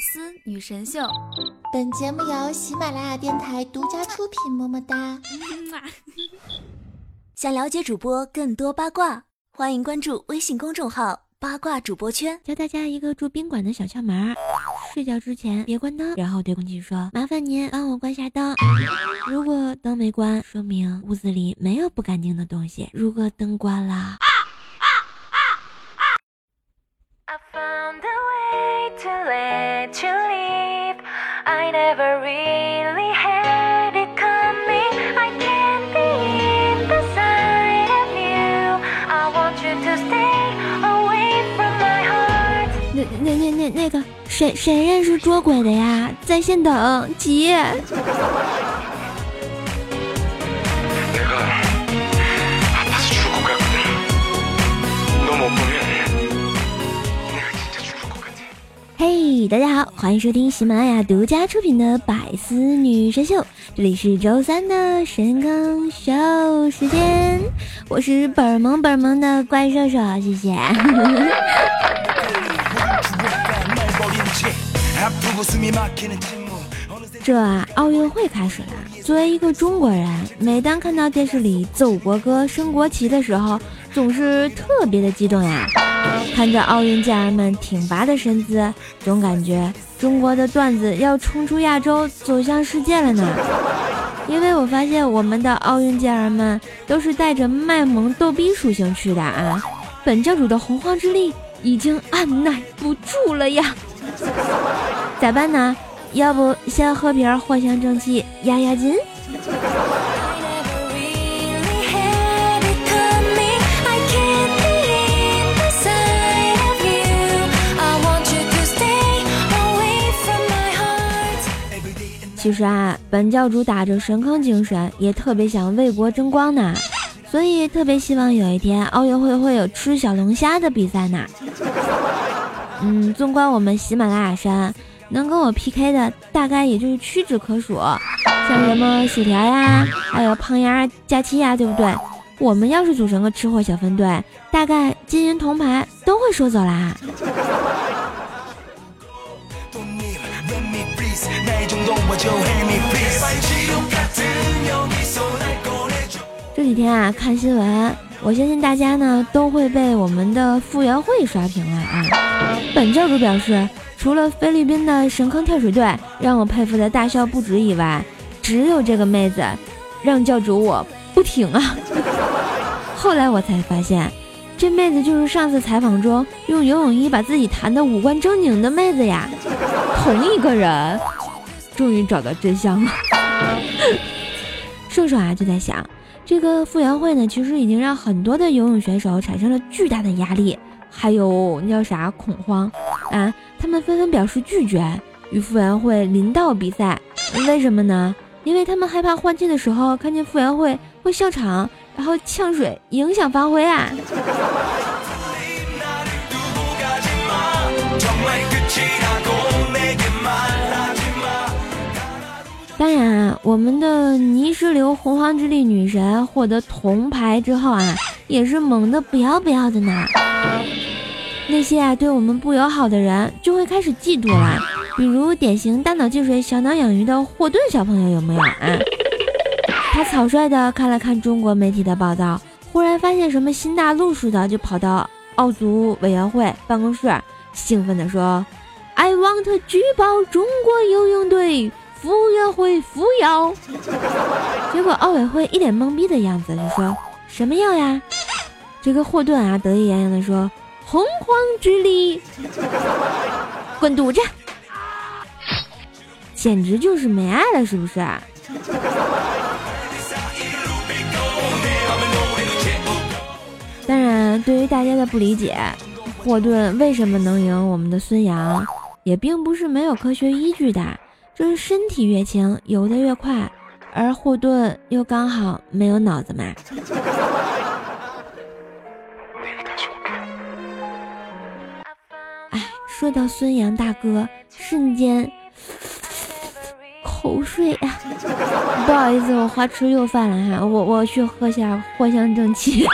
思女神秀，本节目由喜马拉雅电台独家出品。么么哒！想了解主播更多八卦，欢迎关注微信公众号“八卦主播圈”。教大家一个住宾馆的小窍门：睡觉之前别关灯，然后对空气说：“麻烦您帮我关下灯。”如果灯没关，说明屋子里没有不干净的东西；如果灯关了，那那那那那个谁谁认识捉鬼的呀？在线等，急。嘿，大家好，欢迎收听喜马拉雅独家出品的《百思女神秀》，这里是周三的神坑秀时间，我是本萌本萌的怪兽兽，谢谢。这啊，奥运会开始了。作为一个中国人，每当看到电视里奏国歌、升国旗的时候，总是特别的激动呀。看着奥运健儿们挺拔的身姿，总感觉中国的段子要冲出亚洲，走向世界了呢。因为我发现我们的奥运健儿们都是带着卖萌逗逼属性去的啊。本教主的洪荒之力已经按耐不住了呀。咋办呢？要不先喝瓶藿香正气压压惊？其实啊，本教主打着神坑精神，也特别想为国争光呢，所以特别希望有一天奥运会会有吃小龙虾的比赛呢。嗯，纵观我们喜马拉雅山，能跟我 PK 的大概也就是屈指可数，像什么薯条呀，还有胖丫、佳期呀，对不对？我们要是组成个吃货小分队，大概金银铜牌都会收走啦。这几天啊，看新闻，我相信大家呢都会被我们的傅园慧刷屏了啊。本教主表示，除了菲律宾的神坑跳水队让我佩服的大笑不止以外，只有这个妹子让教主我不停啊。后来我才发现，这妹子就是上次采访中用游泳衣把自己弹得五官狰狞的妹子呀，同一个人。终于找到真相了。瘦瘦啊，就在想，这个傅园慧呢，其实已经让很多的游泳选手产生了巨大的压力，还有那叫啥恐慌啊，他们纷纷表示拒绝与傅园慧临道比赛。为什么呢？因为他们害怕换气的时候看见傅园慧会笑场，然后呛水影响发挥啊。我们的泥石流洪荒之力女神获得铜牌之后啊，也是猛的不要不要的呢。那些啊对我们不友好的人就会开始嫉妒啦，比如典型大脑进水、小脑养鱼的霍顿小朋友有没有啊？他草率的看了看中国媒体的报道，忽然发现什么新大陆似的，就跑到奥组委员会办公室，兴奋的说：“I want 举报中国游泳队。”傅园慧扶摇，结果奥委会一脸懵逼的样子，就说什么药呀？这个霍顿啊，得意洋洋的说：“洪荒之力，滚犊子！”简直就是没爱了，是不是？当然，对于大家的不理解，霍顿为什么能赢我们的孙杨，也并不是没有科学依据的。就是身体越轻，游得越快，而霍顿又刚好没有脑子嘛。哎，说到孙杨大哥，瞬间口水呀！不好意思，我花痴又犯了哈，我我去喝下藿香正气。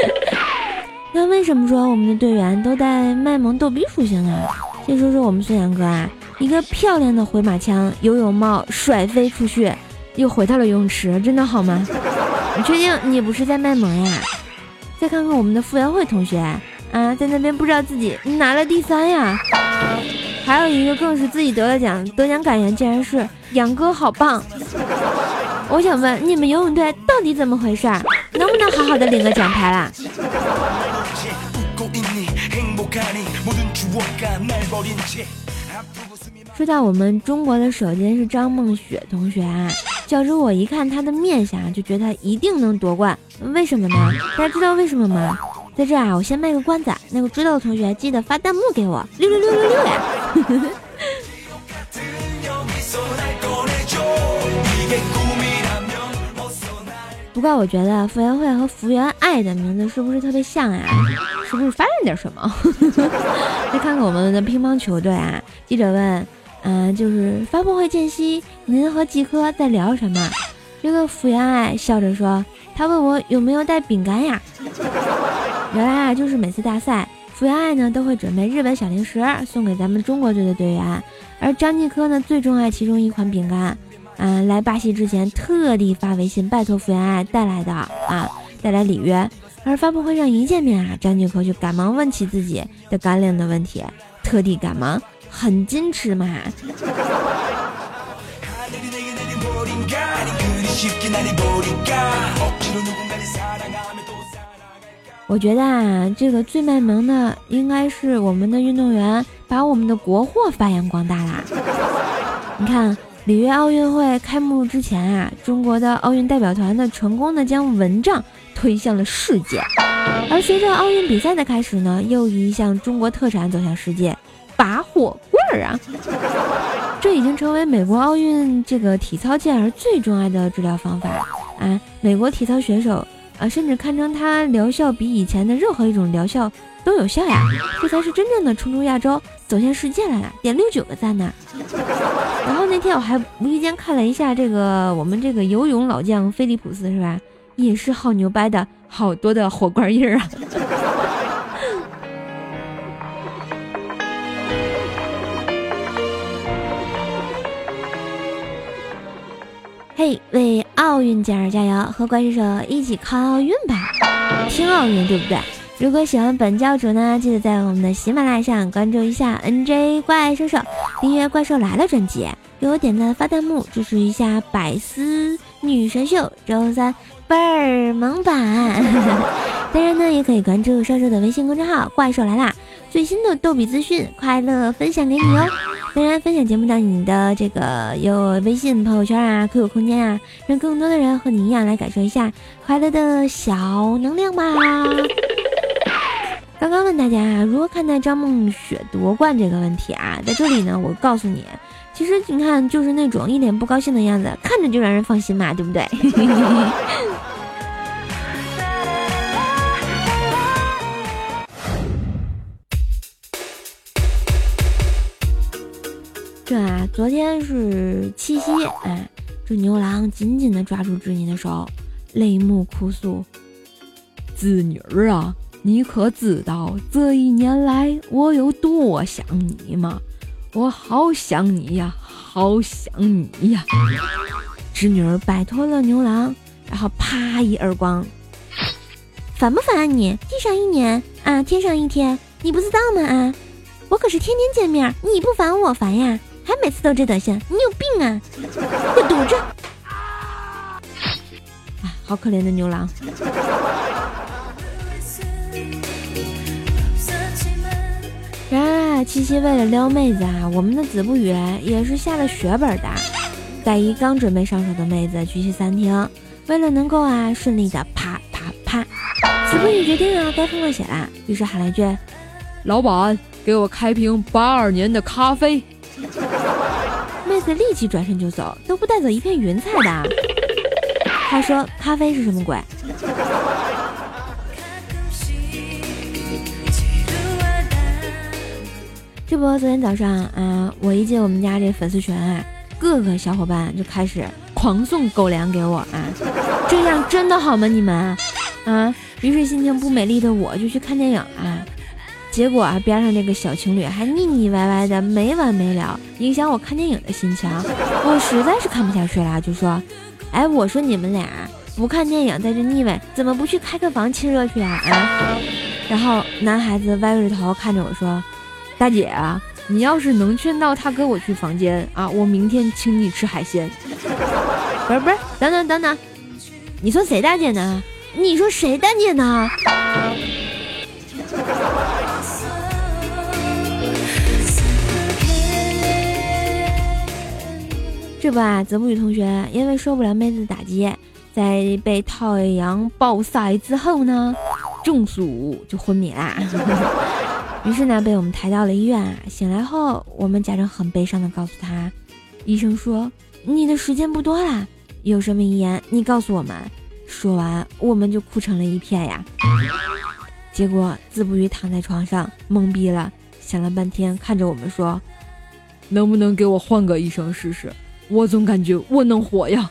那为什么说我们的队员都带卖萌逗逼属性呢？先说说我们孙杨哥啊，一个漂亮的回马枪，游泳帽甩飞出去，又回到了游泳池，真的好吗？你确定你不是在卖萌呀？再看看我们的傅园慧同学啊，在那边不知道自己拿了第三呀。还有一个更是自己得了奖，得奖感言竟然是杨哥好棒。我想问你们游泳队到底怎么回事？能不能好好的领个奖牌啦？说到我们中国的首先是张梦雪同学啊，较之我一看她的面相就觉得她一定能夺冠，为什么呢？大家知道为什么吗？在这啊，我先卖个关子，那个知道的同学记得发弹幕给我，六六六六六呀！不过我觉得傅园慧和福原爱的名字是不是特别像啊？是不是发生点什么？再看看我们的乒乓球队啊，记者问，嗯，就是发布会间隙，您和季科在聊什么？这个福原爱笑着说，他问我有没有带饼干呀。原来啊，就是每次大赛，福原爱呢都会准备日本小零食送给咱们中国队的队员，而张继科呢最钟爱其中一款饼干，嗯，来巴西之前特地发微信拜托福原爱带来的啊，带来里约。而发布会上一见面啊，张继科就赶忙问起自己的干粮的问题，特地赶忙，很矜持嘛。我觉得啊，这个最卖萌的应该是我们的运动员把我们的国货发扬光大啦。你看，里约奥运会开幕之前啊，中国的奥运代表团呢，成功的将蚊帐推向了世界。而随着奥运比赛的开始呢，又一项中国特产走向世界——拔火棍儿啊！这已经成为美国奥运这个体操健儿最钟爱的治疗方法啊！美国体操选手。啊，甚至堪称它疗效比以前的任何一种疗效都有效呀！这才是真正的冲出亚洲，走向世界来了，点六九个赞呢。然后那天我还无意间看了一下这个我们这个游泳老将菲利普斯，是吧？也是好牛掰的，好多的火罐印儿啊！嘿，为奥运健儿加油，和怪兽手一起看奥运吧！听奥运对不对？如果喜欢本教主呢，记得在我们的喜马拉雅上关注一下 NJ 怪兽手，订阅《怪兽来了》专辑，给我点赞发弹幕，支持一下百思女神秀周三倍儿萌版。当然呢，也可以关注瘦瘦的微信公众号“怪兽来啦”，最新的逗比资讯，快乐分享给你哦。当然，分享节目到你的这个有微信朋友圈啊、QQ 空间啊，让更多的人和你一样来感受一下快乐的小能量吧。刚刚问大家如何看待张梦雪夺冠这个问题啊，在这里呢，我告诉你，其实你看，就是那种一脸不高兴的样子，看着就让人放心嘛，对不对？这啊，昨天是七夕，哎，这牛郎紧紧的抓住织女的手，泪目哭诉：“织女儿啊，你可知道这一年来我有多想你吗？我好想你呀，好想你呀！”织女儿摆脱了牛郎，然后啪一耳光：“烦不烦啊你？地上一年啊，天上一天，你不知道吗？啊，我可是天天见面，你不烦我烦呀。”还每次都这德行，你有病啊！给我堵着！啊，好可怜的牛郎。啊，七夕为了撩妹子啊，我们的子不语也是下了血本的。在一刚准备上手的妹子去西餐厅，为了能够啊顺利的啪啪啪，子不语决定啊该放个血啦，于是喊了一句：“老板，给我开瓶八二年的咖啡。”妹子立即转身就走，都不带走一片云彩的。他说：“咖啡是什么鬼？”这不，昨天早上啊，我一进我们家这粉丝群啊，各个小伙伴就开始狂送狗粮给我啊，这样真的好吗？你们啊，于是心情不美丽的我就去看电影啊。结果啊，边上那个小情侣还腻腻歪歪的没完没了，影响我看电影的心情。我实在是看不下去了，就说：“哎，我说你们俩不看电影在这腻歪，怎么不去开个房亲热去啊？”啊！然后男孩子歪着头看着我说：“大姐啊，你要是能劝到他跟我去房间啊，我明天请你吃海鲜。”不是不是，等等等等，你说谁大姐呢？你说谁大姐呢？这不啊，泽木宇同学因为受不了妹子打击，在被太阳暴晒之后呢，中暑就昏迷啦。于是呢，被我们抬到了医院啊。醒来后，我们假装很悲伤的告诉他，医生说你的时间不多啦，有什么遗言你告诉我们。说完，我们就哭成了一片呀。结果自不语躺在床上懵逼了，想了半天，看着我们说：“能不能给我换个医生试试？”我总感觉我能活呀！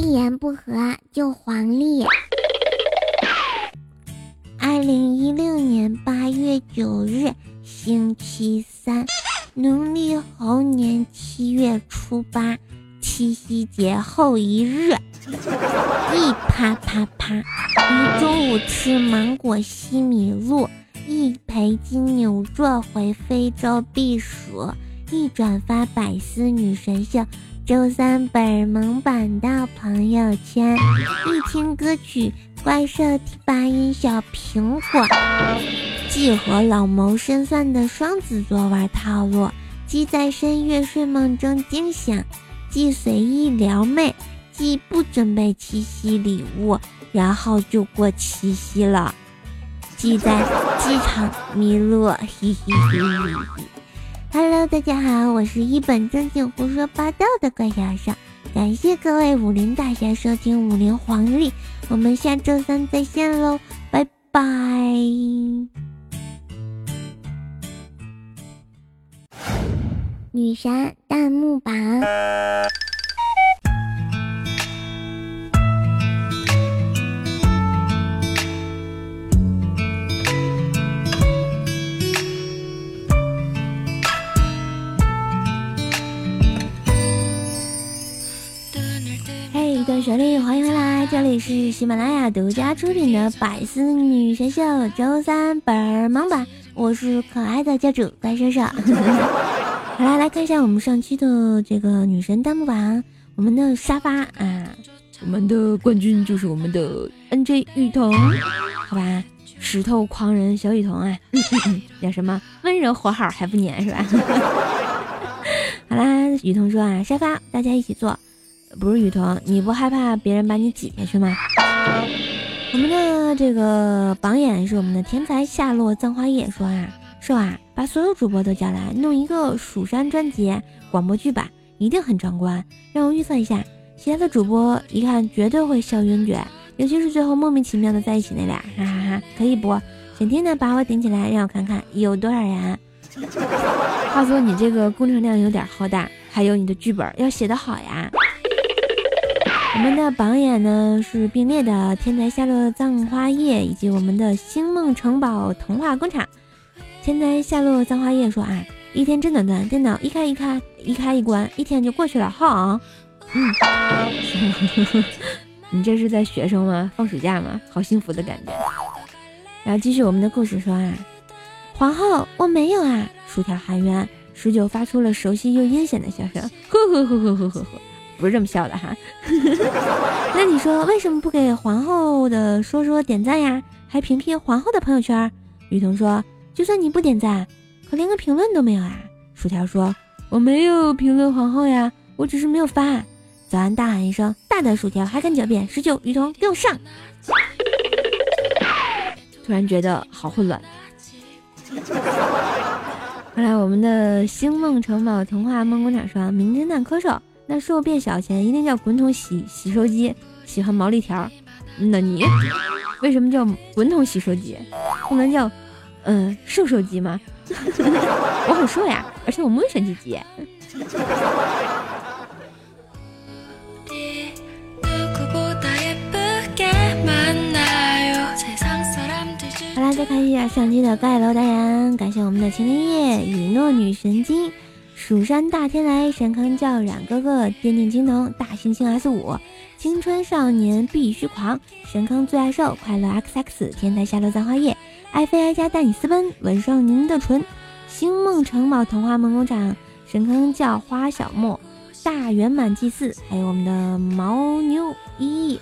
一言不合就黄历。二零一六年八月九日，星期三，农历猴年七月初八，七夕节后一日。一啪啪啪，一中午吃芒果西米露。一陪金牛座回非洲避暑，一转发百思女神秀周三本萌版的朋友圈，一听歌曲怪兽提拔音小苹果，既和老谋深算的双子座玩套路，既在深夜睡梦中惊醒，既随意撩妹，既不准备七夕礼物，然后就过七夕了。既在机场迷路，嘿嘿嘿嘿嘿。Hello，大家好，我是一本正经胡说八道的怪小少，感谢各位武林大侠收听武林黄历，我们下周三再见喽，拜拜。女神弹幕榜榜。旋律，欢迎回来！这里是喜马拉雅独家出品的《百思女神秀》周三本儿盲版，我是可爱的教主怪兽兽。好啦，来看一下我们上期的这个女神弹幕榜，我们的沙发啊，我们的冠军就是我们的 NJ 雨桐，好吧，石头狂人小雨桐啊，叫什么温柔活好还不粘是吧？好啦，雨桐说啊，沙发大家一起坐。不是雨桐，你不害怕别人把你挤下去吗？我们的这个榜眼是我们的天才夏洛葬花叶说啊，说啊，把所有主播都叫来弄一个蜀山专辑广播剧版，一定很壮观。让我预测一下，其他的主播一看绝对会笑晕厥，尤其是最后莫名其妙的在一起那俩，哈哈哈！可以不？想听的把我顶起来，让我看看有多少人。话说你这个工程量有点浩大，还有你的剧本要写得好呀。我们的榜眼呢是并列的天才夏洛葬花叶以及我们的星梦城堡童话工厂。天才夏洛葬花叶说啊，一天真短暂，电脑一开一开一开一关，一天就过去了哈。嗯，你这是在学生吗？放暑假吗？好幸福的感觉。然后继续我们的故事说啊，皇后我没有啊。薯条含冤，十九发出了熟悉又阴险的笑声，呵呵呵呵呵呵呵。不是这么笑的哈，那你说为什么不给皇后的说说点赞呀？还屏蔽皇后的朋友圈？雨桐说，就算你不点赞，可连个评论都没有啊。薯条说，我没有评论皇后呀，我只是没有发。早安大喊一声，大胆薯条还敢狡辩？十九，雨桐给我上！突然觉得好混乱。后来我们的星梦城堡童话梦工厂说，名侦探柯受。那瘦变小前一定叫滚筒洗洗手机，喜欢毛利条。那你为什么叫滚筒洗手机？不能叫，嗯，瘦手机吗？我很瘦呀，而且我没有手机。好啦，再看一下相机的盖楼，达人感谢我们的秦林叶、雨诺女神经。蜀山大天来、神坑叫冉哥哥、电电青铜、大猩猩 S 五、青春少年必须狂、神坑最爱瘦、快乐 XX、天台下落葬花叶、爱妃爱家带你私奔、吻上您的唇、星梦城堡童话梦工厂、神坑叫花小莫、大圆满祭祀，还有我们的牦牛一。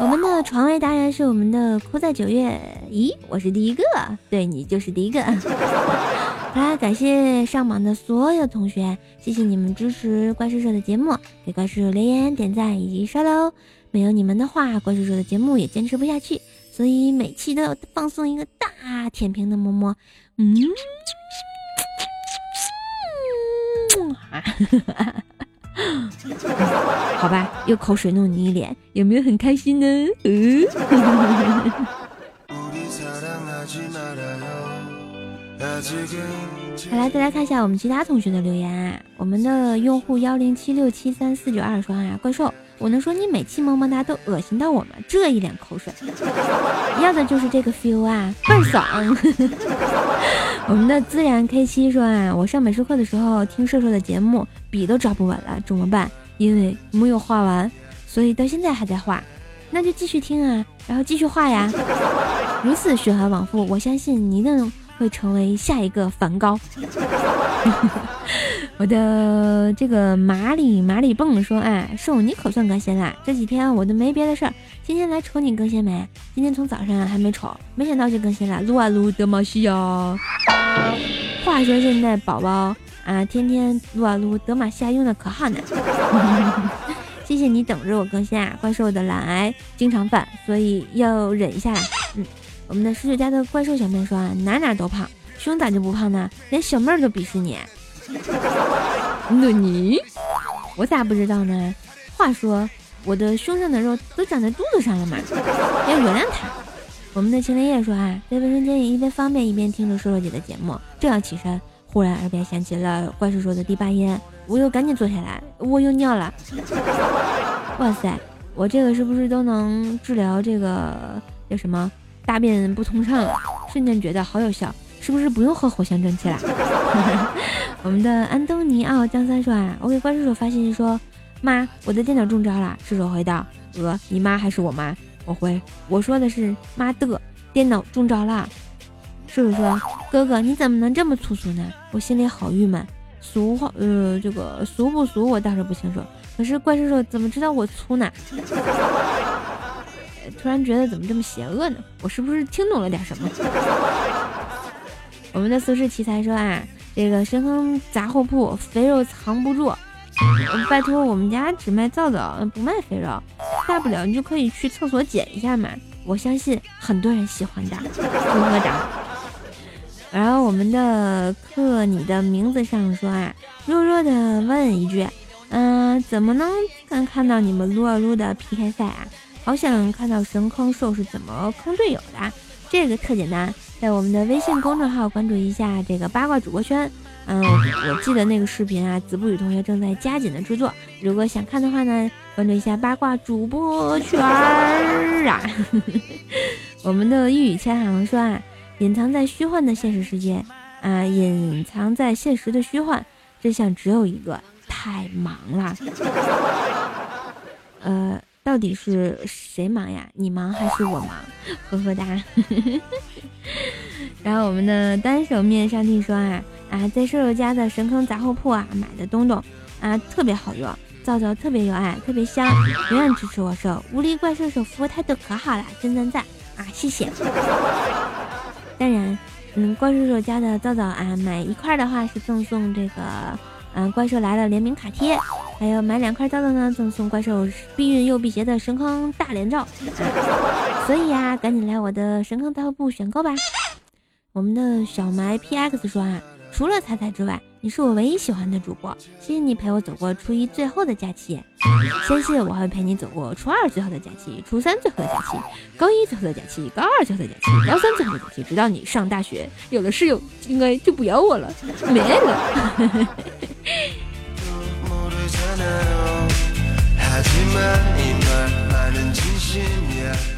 我们的床位达人是我们的哭在九月，咦，我是第一个，对你就是第一个。好啦，感谢上榜的所有同学，谢谢你们支持怪兽兽的节目，给怪兽兽留言、点赞以及刷楼。没有你们的话，怪兽兽的节目也坚持不下去，所以每期都要放送一个大舔屏的么么。嗯，好吧，又口水弄你一脸，有没有很开心呢？嗯。好来，再来看一下我们其他同学的留言啊。我们的用户幺零七六七三四九二说啊，怪兽，我能说你每期么么哒都恶心到我吗？这一脸口水，要的就是这个 feel 啊，倍儿爽。我们的自然 K 七说啊，我上美术课的时候听瘦瘦的节目，笔都抓不稳了，怎么办？因为没有画完，所以到现在还在画。那就继续听啊，然后继续画呀，如此循环往复，我相信你一定会成为下一个梵高。我的这个马里马里蹦说，哎，瘦你可算更新了，这几天我都没别的事儿，今天来瞅你更新没？今天从早上还没瞅，没想到就更新了，撸啊撸德玛西亚。话说现在宝宝啊，天天撸啊撸德玛西亚用的可好呢。谢谢你等着我更新啊，怪兽的懒癌经常犯，所以要忍一下啦。嗯，我们的十九家的怪兽小妹说啊，哪哪都胖，胸咋就不胖呢？连小妹儿都鄙视你。那你，我咋不知道呢？话说我的胸上的肉都长在肚子上了嘛，要原谅他。我们的秦林叶说啊，在卫生间里一边方便一边听着瘦瘦姐的节目，正要起身，忽然耳边响起了怪兽说的第八音。我又赶紧坐下来，我又尿了。哇塞，我这个是不是都能治疗这个叫什么大便不通畅了？瞬间觉得好有效，是不是不用喝藿香正气了？我们的安东尼奥江三说啊，我给怪叔叔发信息说，妈，我的电脑中招了。叔叔回道，呃，你妈还是我妈？我回，我说的是妈的，电脑中招了。叔叔说，哥哥你怎么能这么粗俗呢？我心里好郁闷。俗话，呃，这个俗不俗我倒是不清楚，可是怪叔叔怎么知道我粗呢？突然觉得怎么这么邪恶呢？我是不是听懂了点什么？我们的苏轼奇才说啊，这个深坑杂货铺肥肉藏不住，拜托我们家只卖皂皂，不卖肥肉，大不了你就可以去厕所捡一下嘛，我相信很多人喜欢的，呵呵哒。然后我们的课，你的名字上说啊，弱弱的问一句，嗯，怎么能看看到你们撸啊撸的 PK 赛啊？好想看到神坑兽是怎么坑队友的，这个特简单，在我们的微信公众号关注一下这个八卦主播圈。嗯，我记得那个视频啊，子不语同学正在加紧的制作，如果想看的话呢，关注一下八卦主播圈儿啊。我们的一语千行说啊。隐藏在虚幻的现实世界，啊，隐藏在现实的虚幻，真相只有一个：太忙了。呃，到底是谁忙呀？你忙还是我忙？呵呵哒。然后我们的单手面上帝说啊啊，在瘦瘦家的神坑杂货铺啊买的东东啊，特别好用，皂皂特别有爱，特别香，永远支持我瘦。无敌怪兽手服务态度可好了，赞赞赞啊，谢谢。当然，嗯，怪兽兽家的皂皂啊，买一块的话是赠送这个，嗯，怪兽来了联名卡贴，还有买两块刀的呢，赠送怪兽避孕又辟邪的神坑大连照。所以呀，赶紧来我的神坑大货铺选购吧。我们的小埋 PX 说啊。除了彩彩之外，你是我唯一喜欢的主播。谢谢你陪我走过初一最后的假期，相信我会陪你走过初二最后的假期，初三最后的假期，高一最后的假期，高二最后的假期，高三最后的假期，直到你上大学有了室友，应该就不要我了，没了。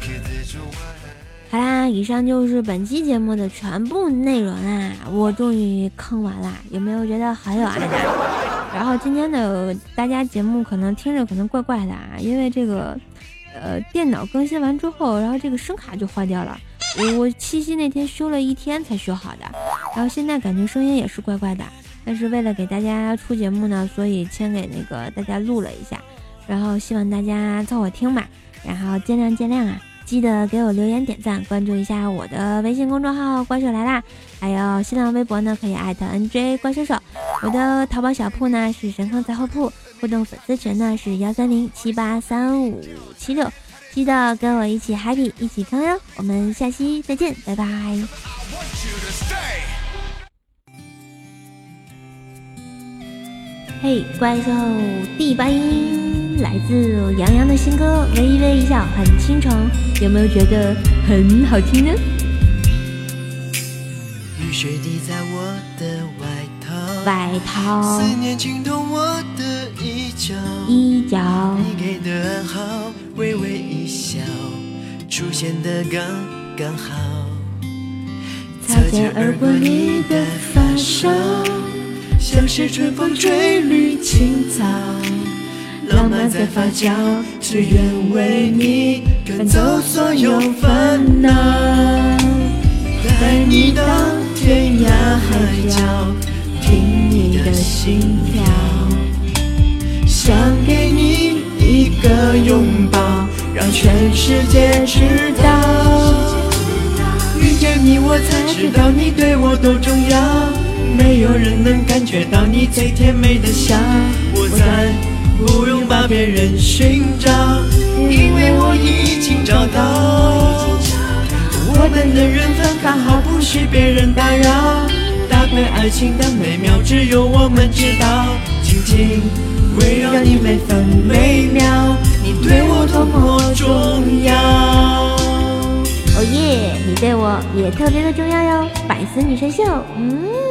好啦，以上就是本期节目的全部内容啦，我终于坑完啦，有没有觉得很有爱的？然后今天的大家节目可能听着可能怪怪的啊，因为这个，呃，电脑更新完之后，然后这个声卡就坏掉了，我我七夕那天修了一天才修好的，然后现在感觉声音也是怪怪的，但是为了给大家出节目呢，所以先给那个大家录了一下，然后希望大家凑合听吧，然后见谅见谅啊。记得给我留言点赞，关注一下我的微信公众号“怪兽来啦”，还有新浪微博呢，可以艾特 NJ 怪兽手。我的淘宝小铺呢是神坑杂货铺，互动粉丝群呢是幺三零七八三五七六。记得跟我一起 happy，一起坑哟！我们下期再见，拜拜。嘿，怪兽第八音。来自杨洋的新歌《微微一笑很倾城》，有没有觉得很好听呢？雨水滴在我的外套，外套，思念浸透我的衣角，衣角，你给的暗号，微微一笑，出现的刚刚好，擦肩而过你的发梢，像是春风吹绿青草。浪漫在发酵，只愿为你赶走所有烦恼，带你到天涯海角，听你的心跳，想给你一个拥抱，让全世界知道，遇见你我才知道你对我多重要，没有人能感觉到你最甜美的笑，我在。不用把别人寻找，因为我已经找到。我们的缘分刚好，不许别人打扰。打开爱情的美妙，只有我们知道。紧紧围绕你每分每秒，你对我多么重要。哦耶，你对我也特别的重要哟，百思女神秀，嗯。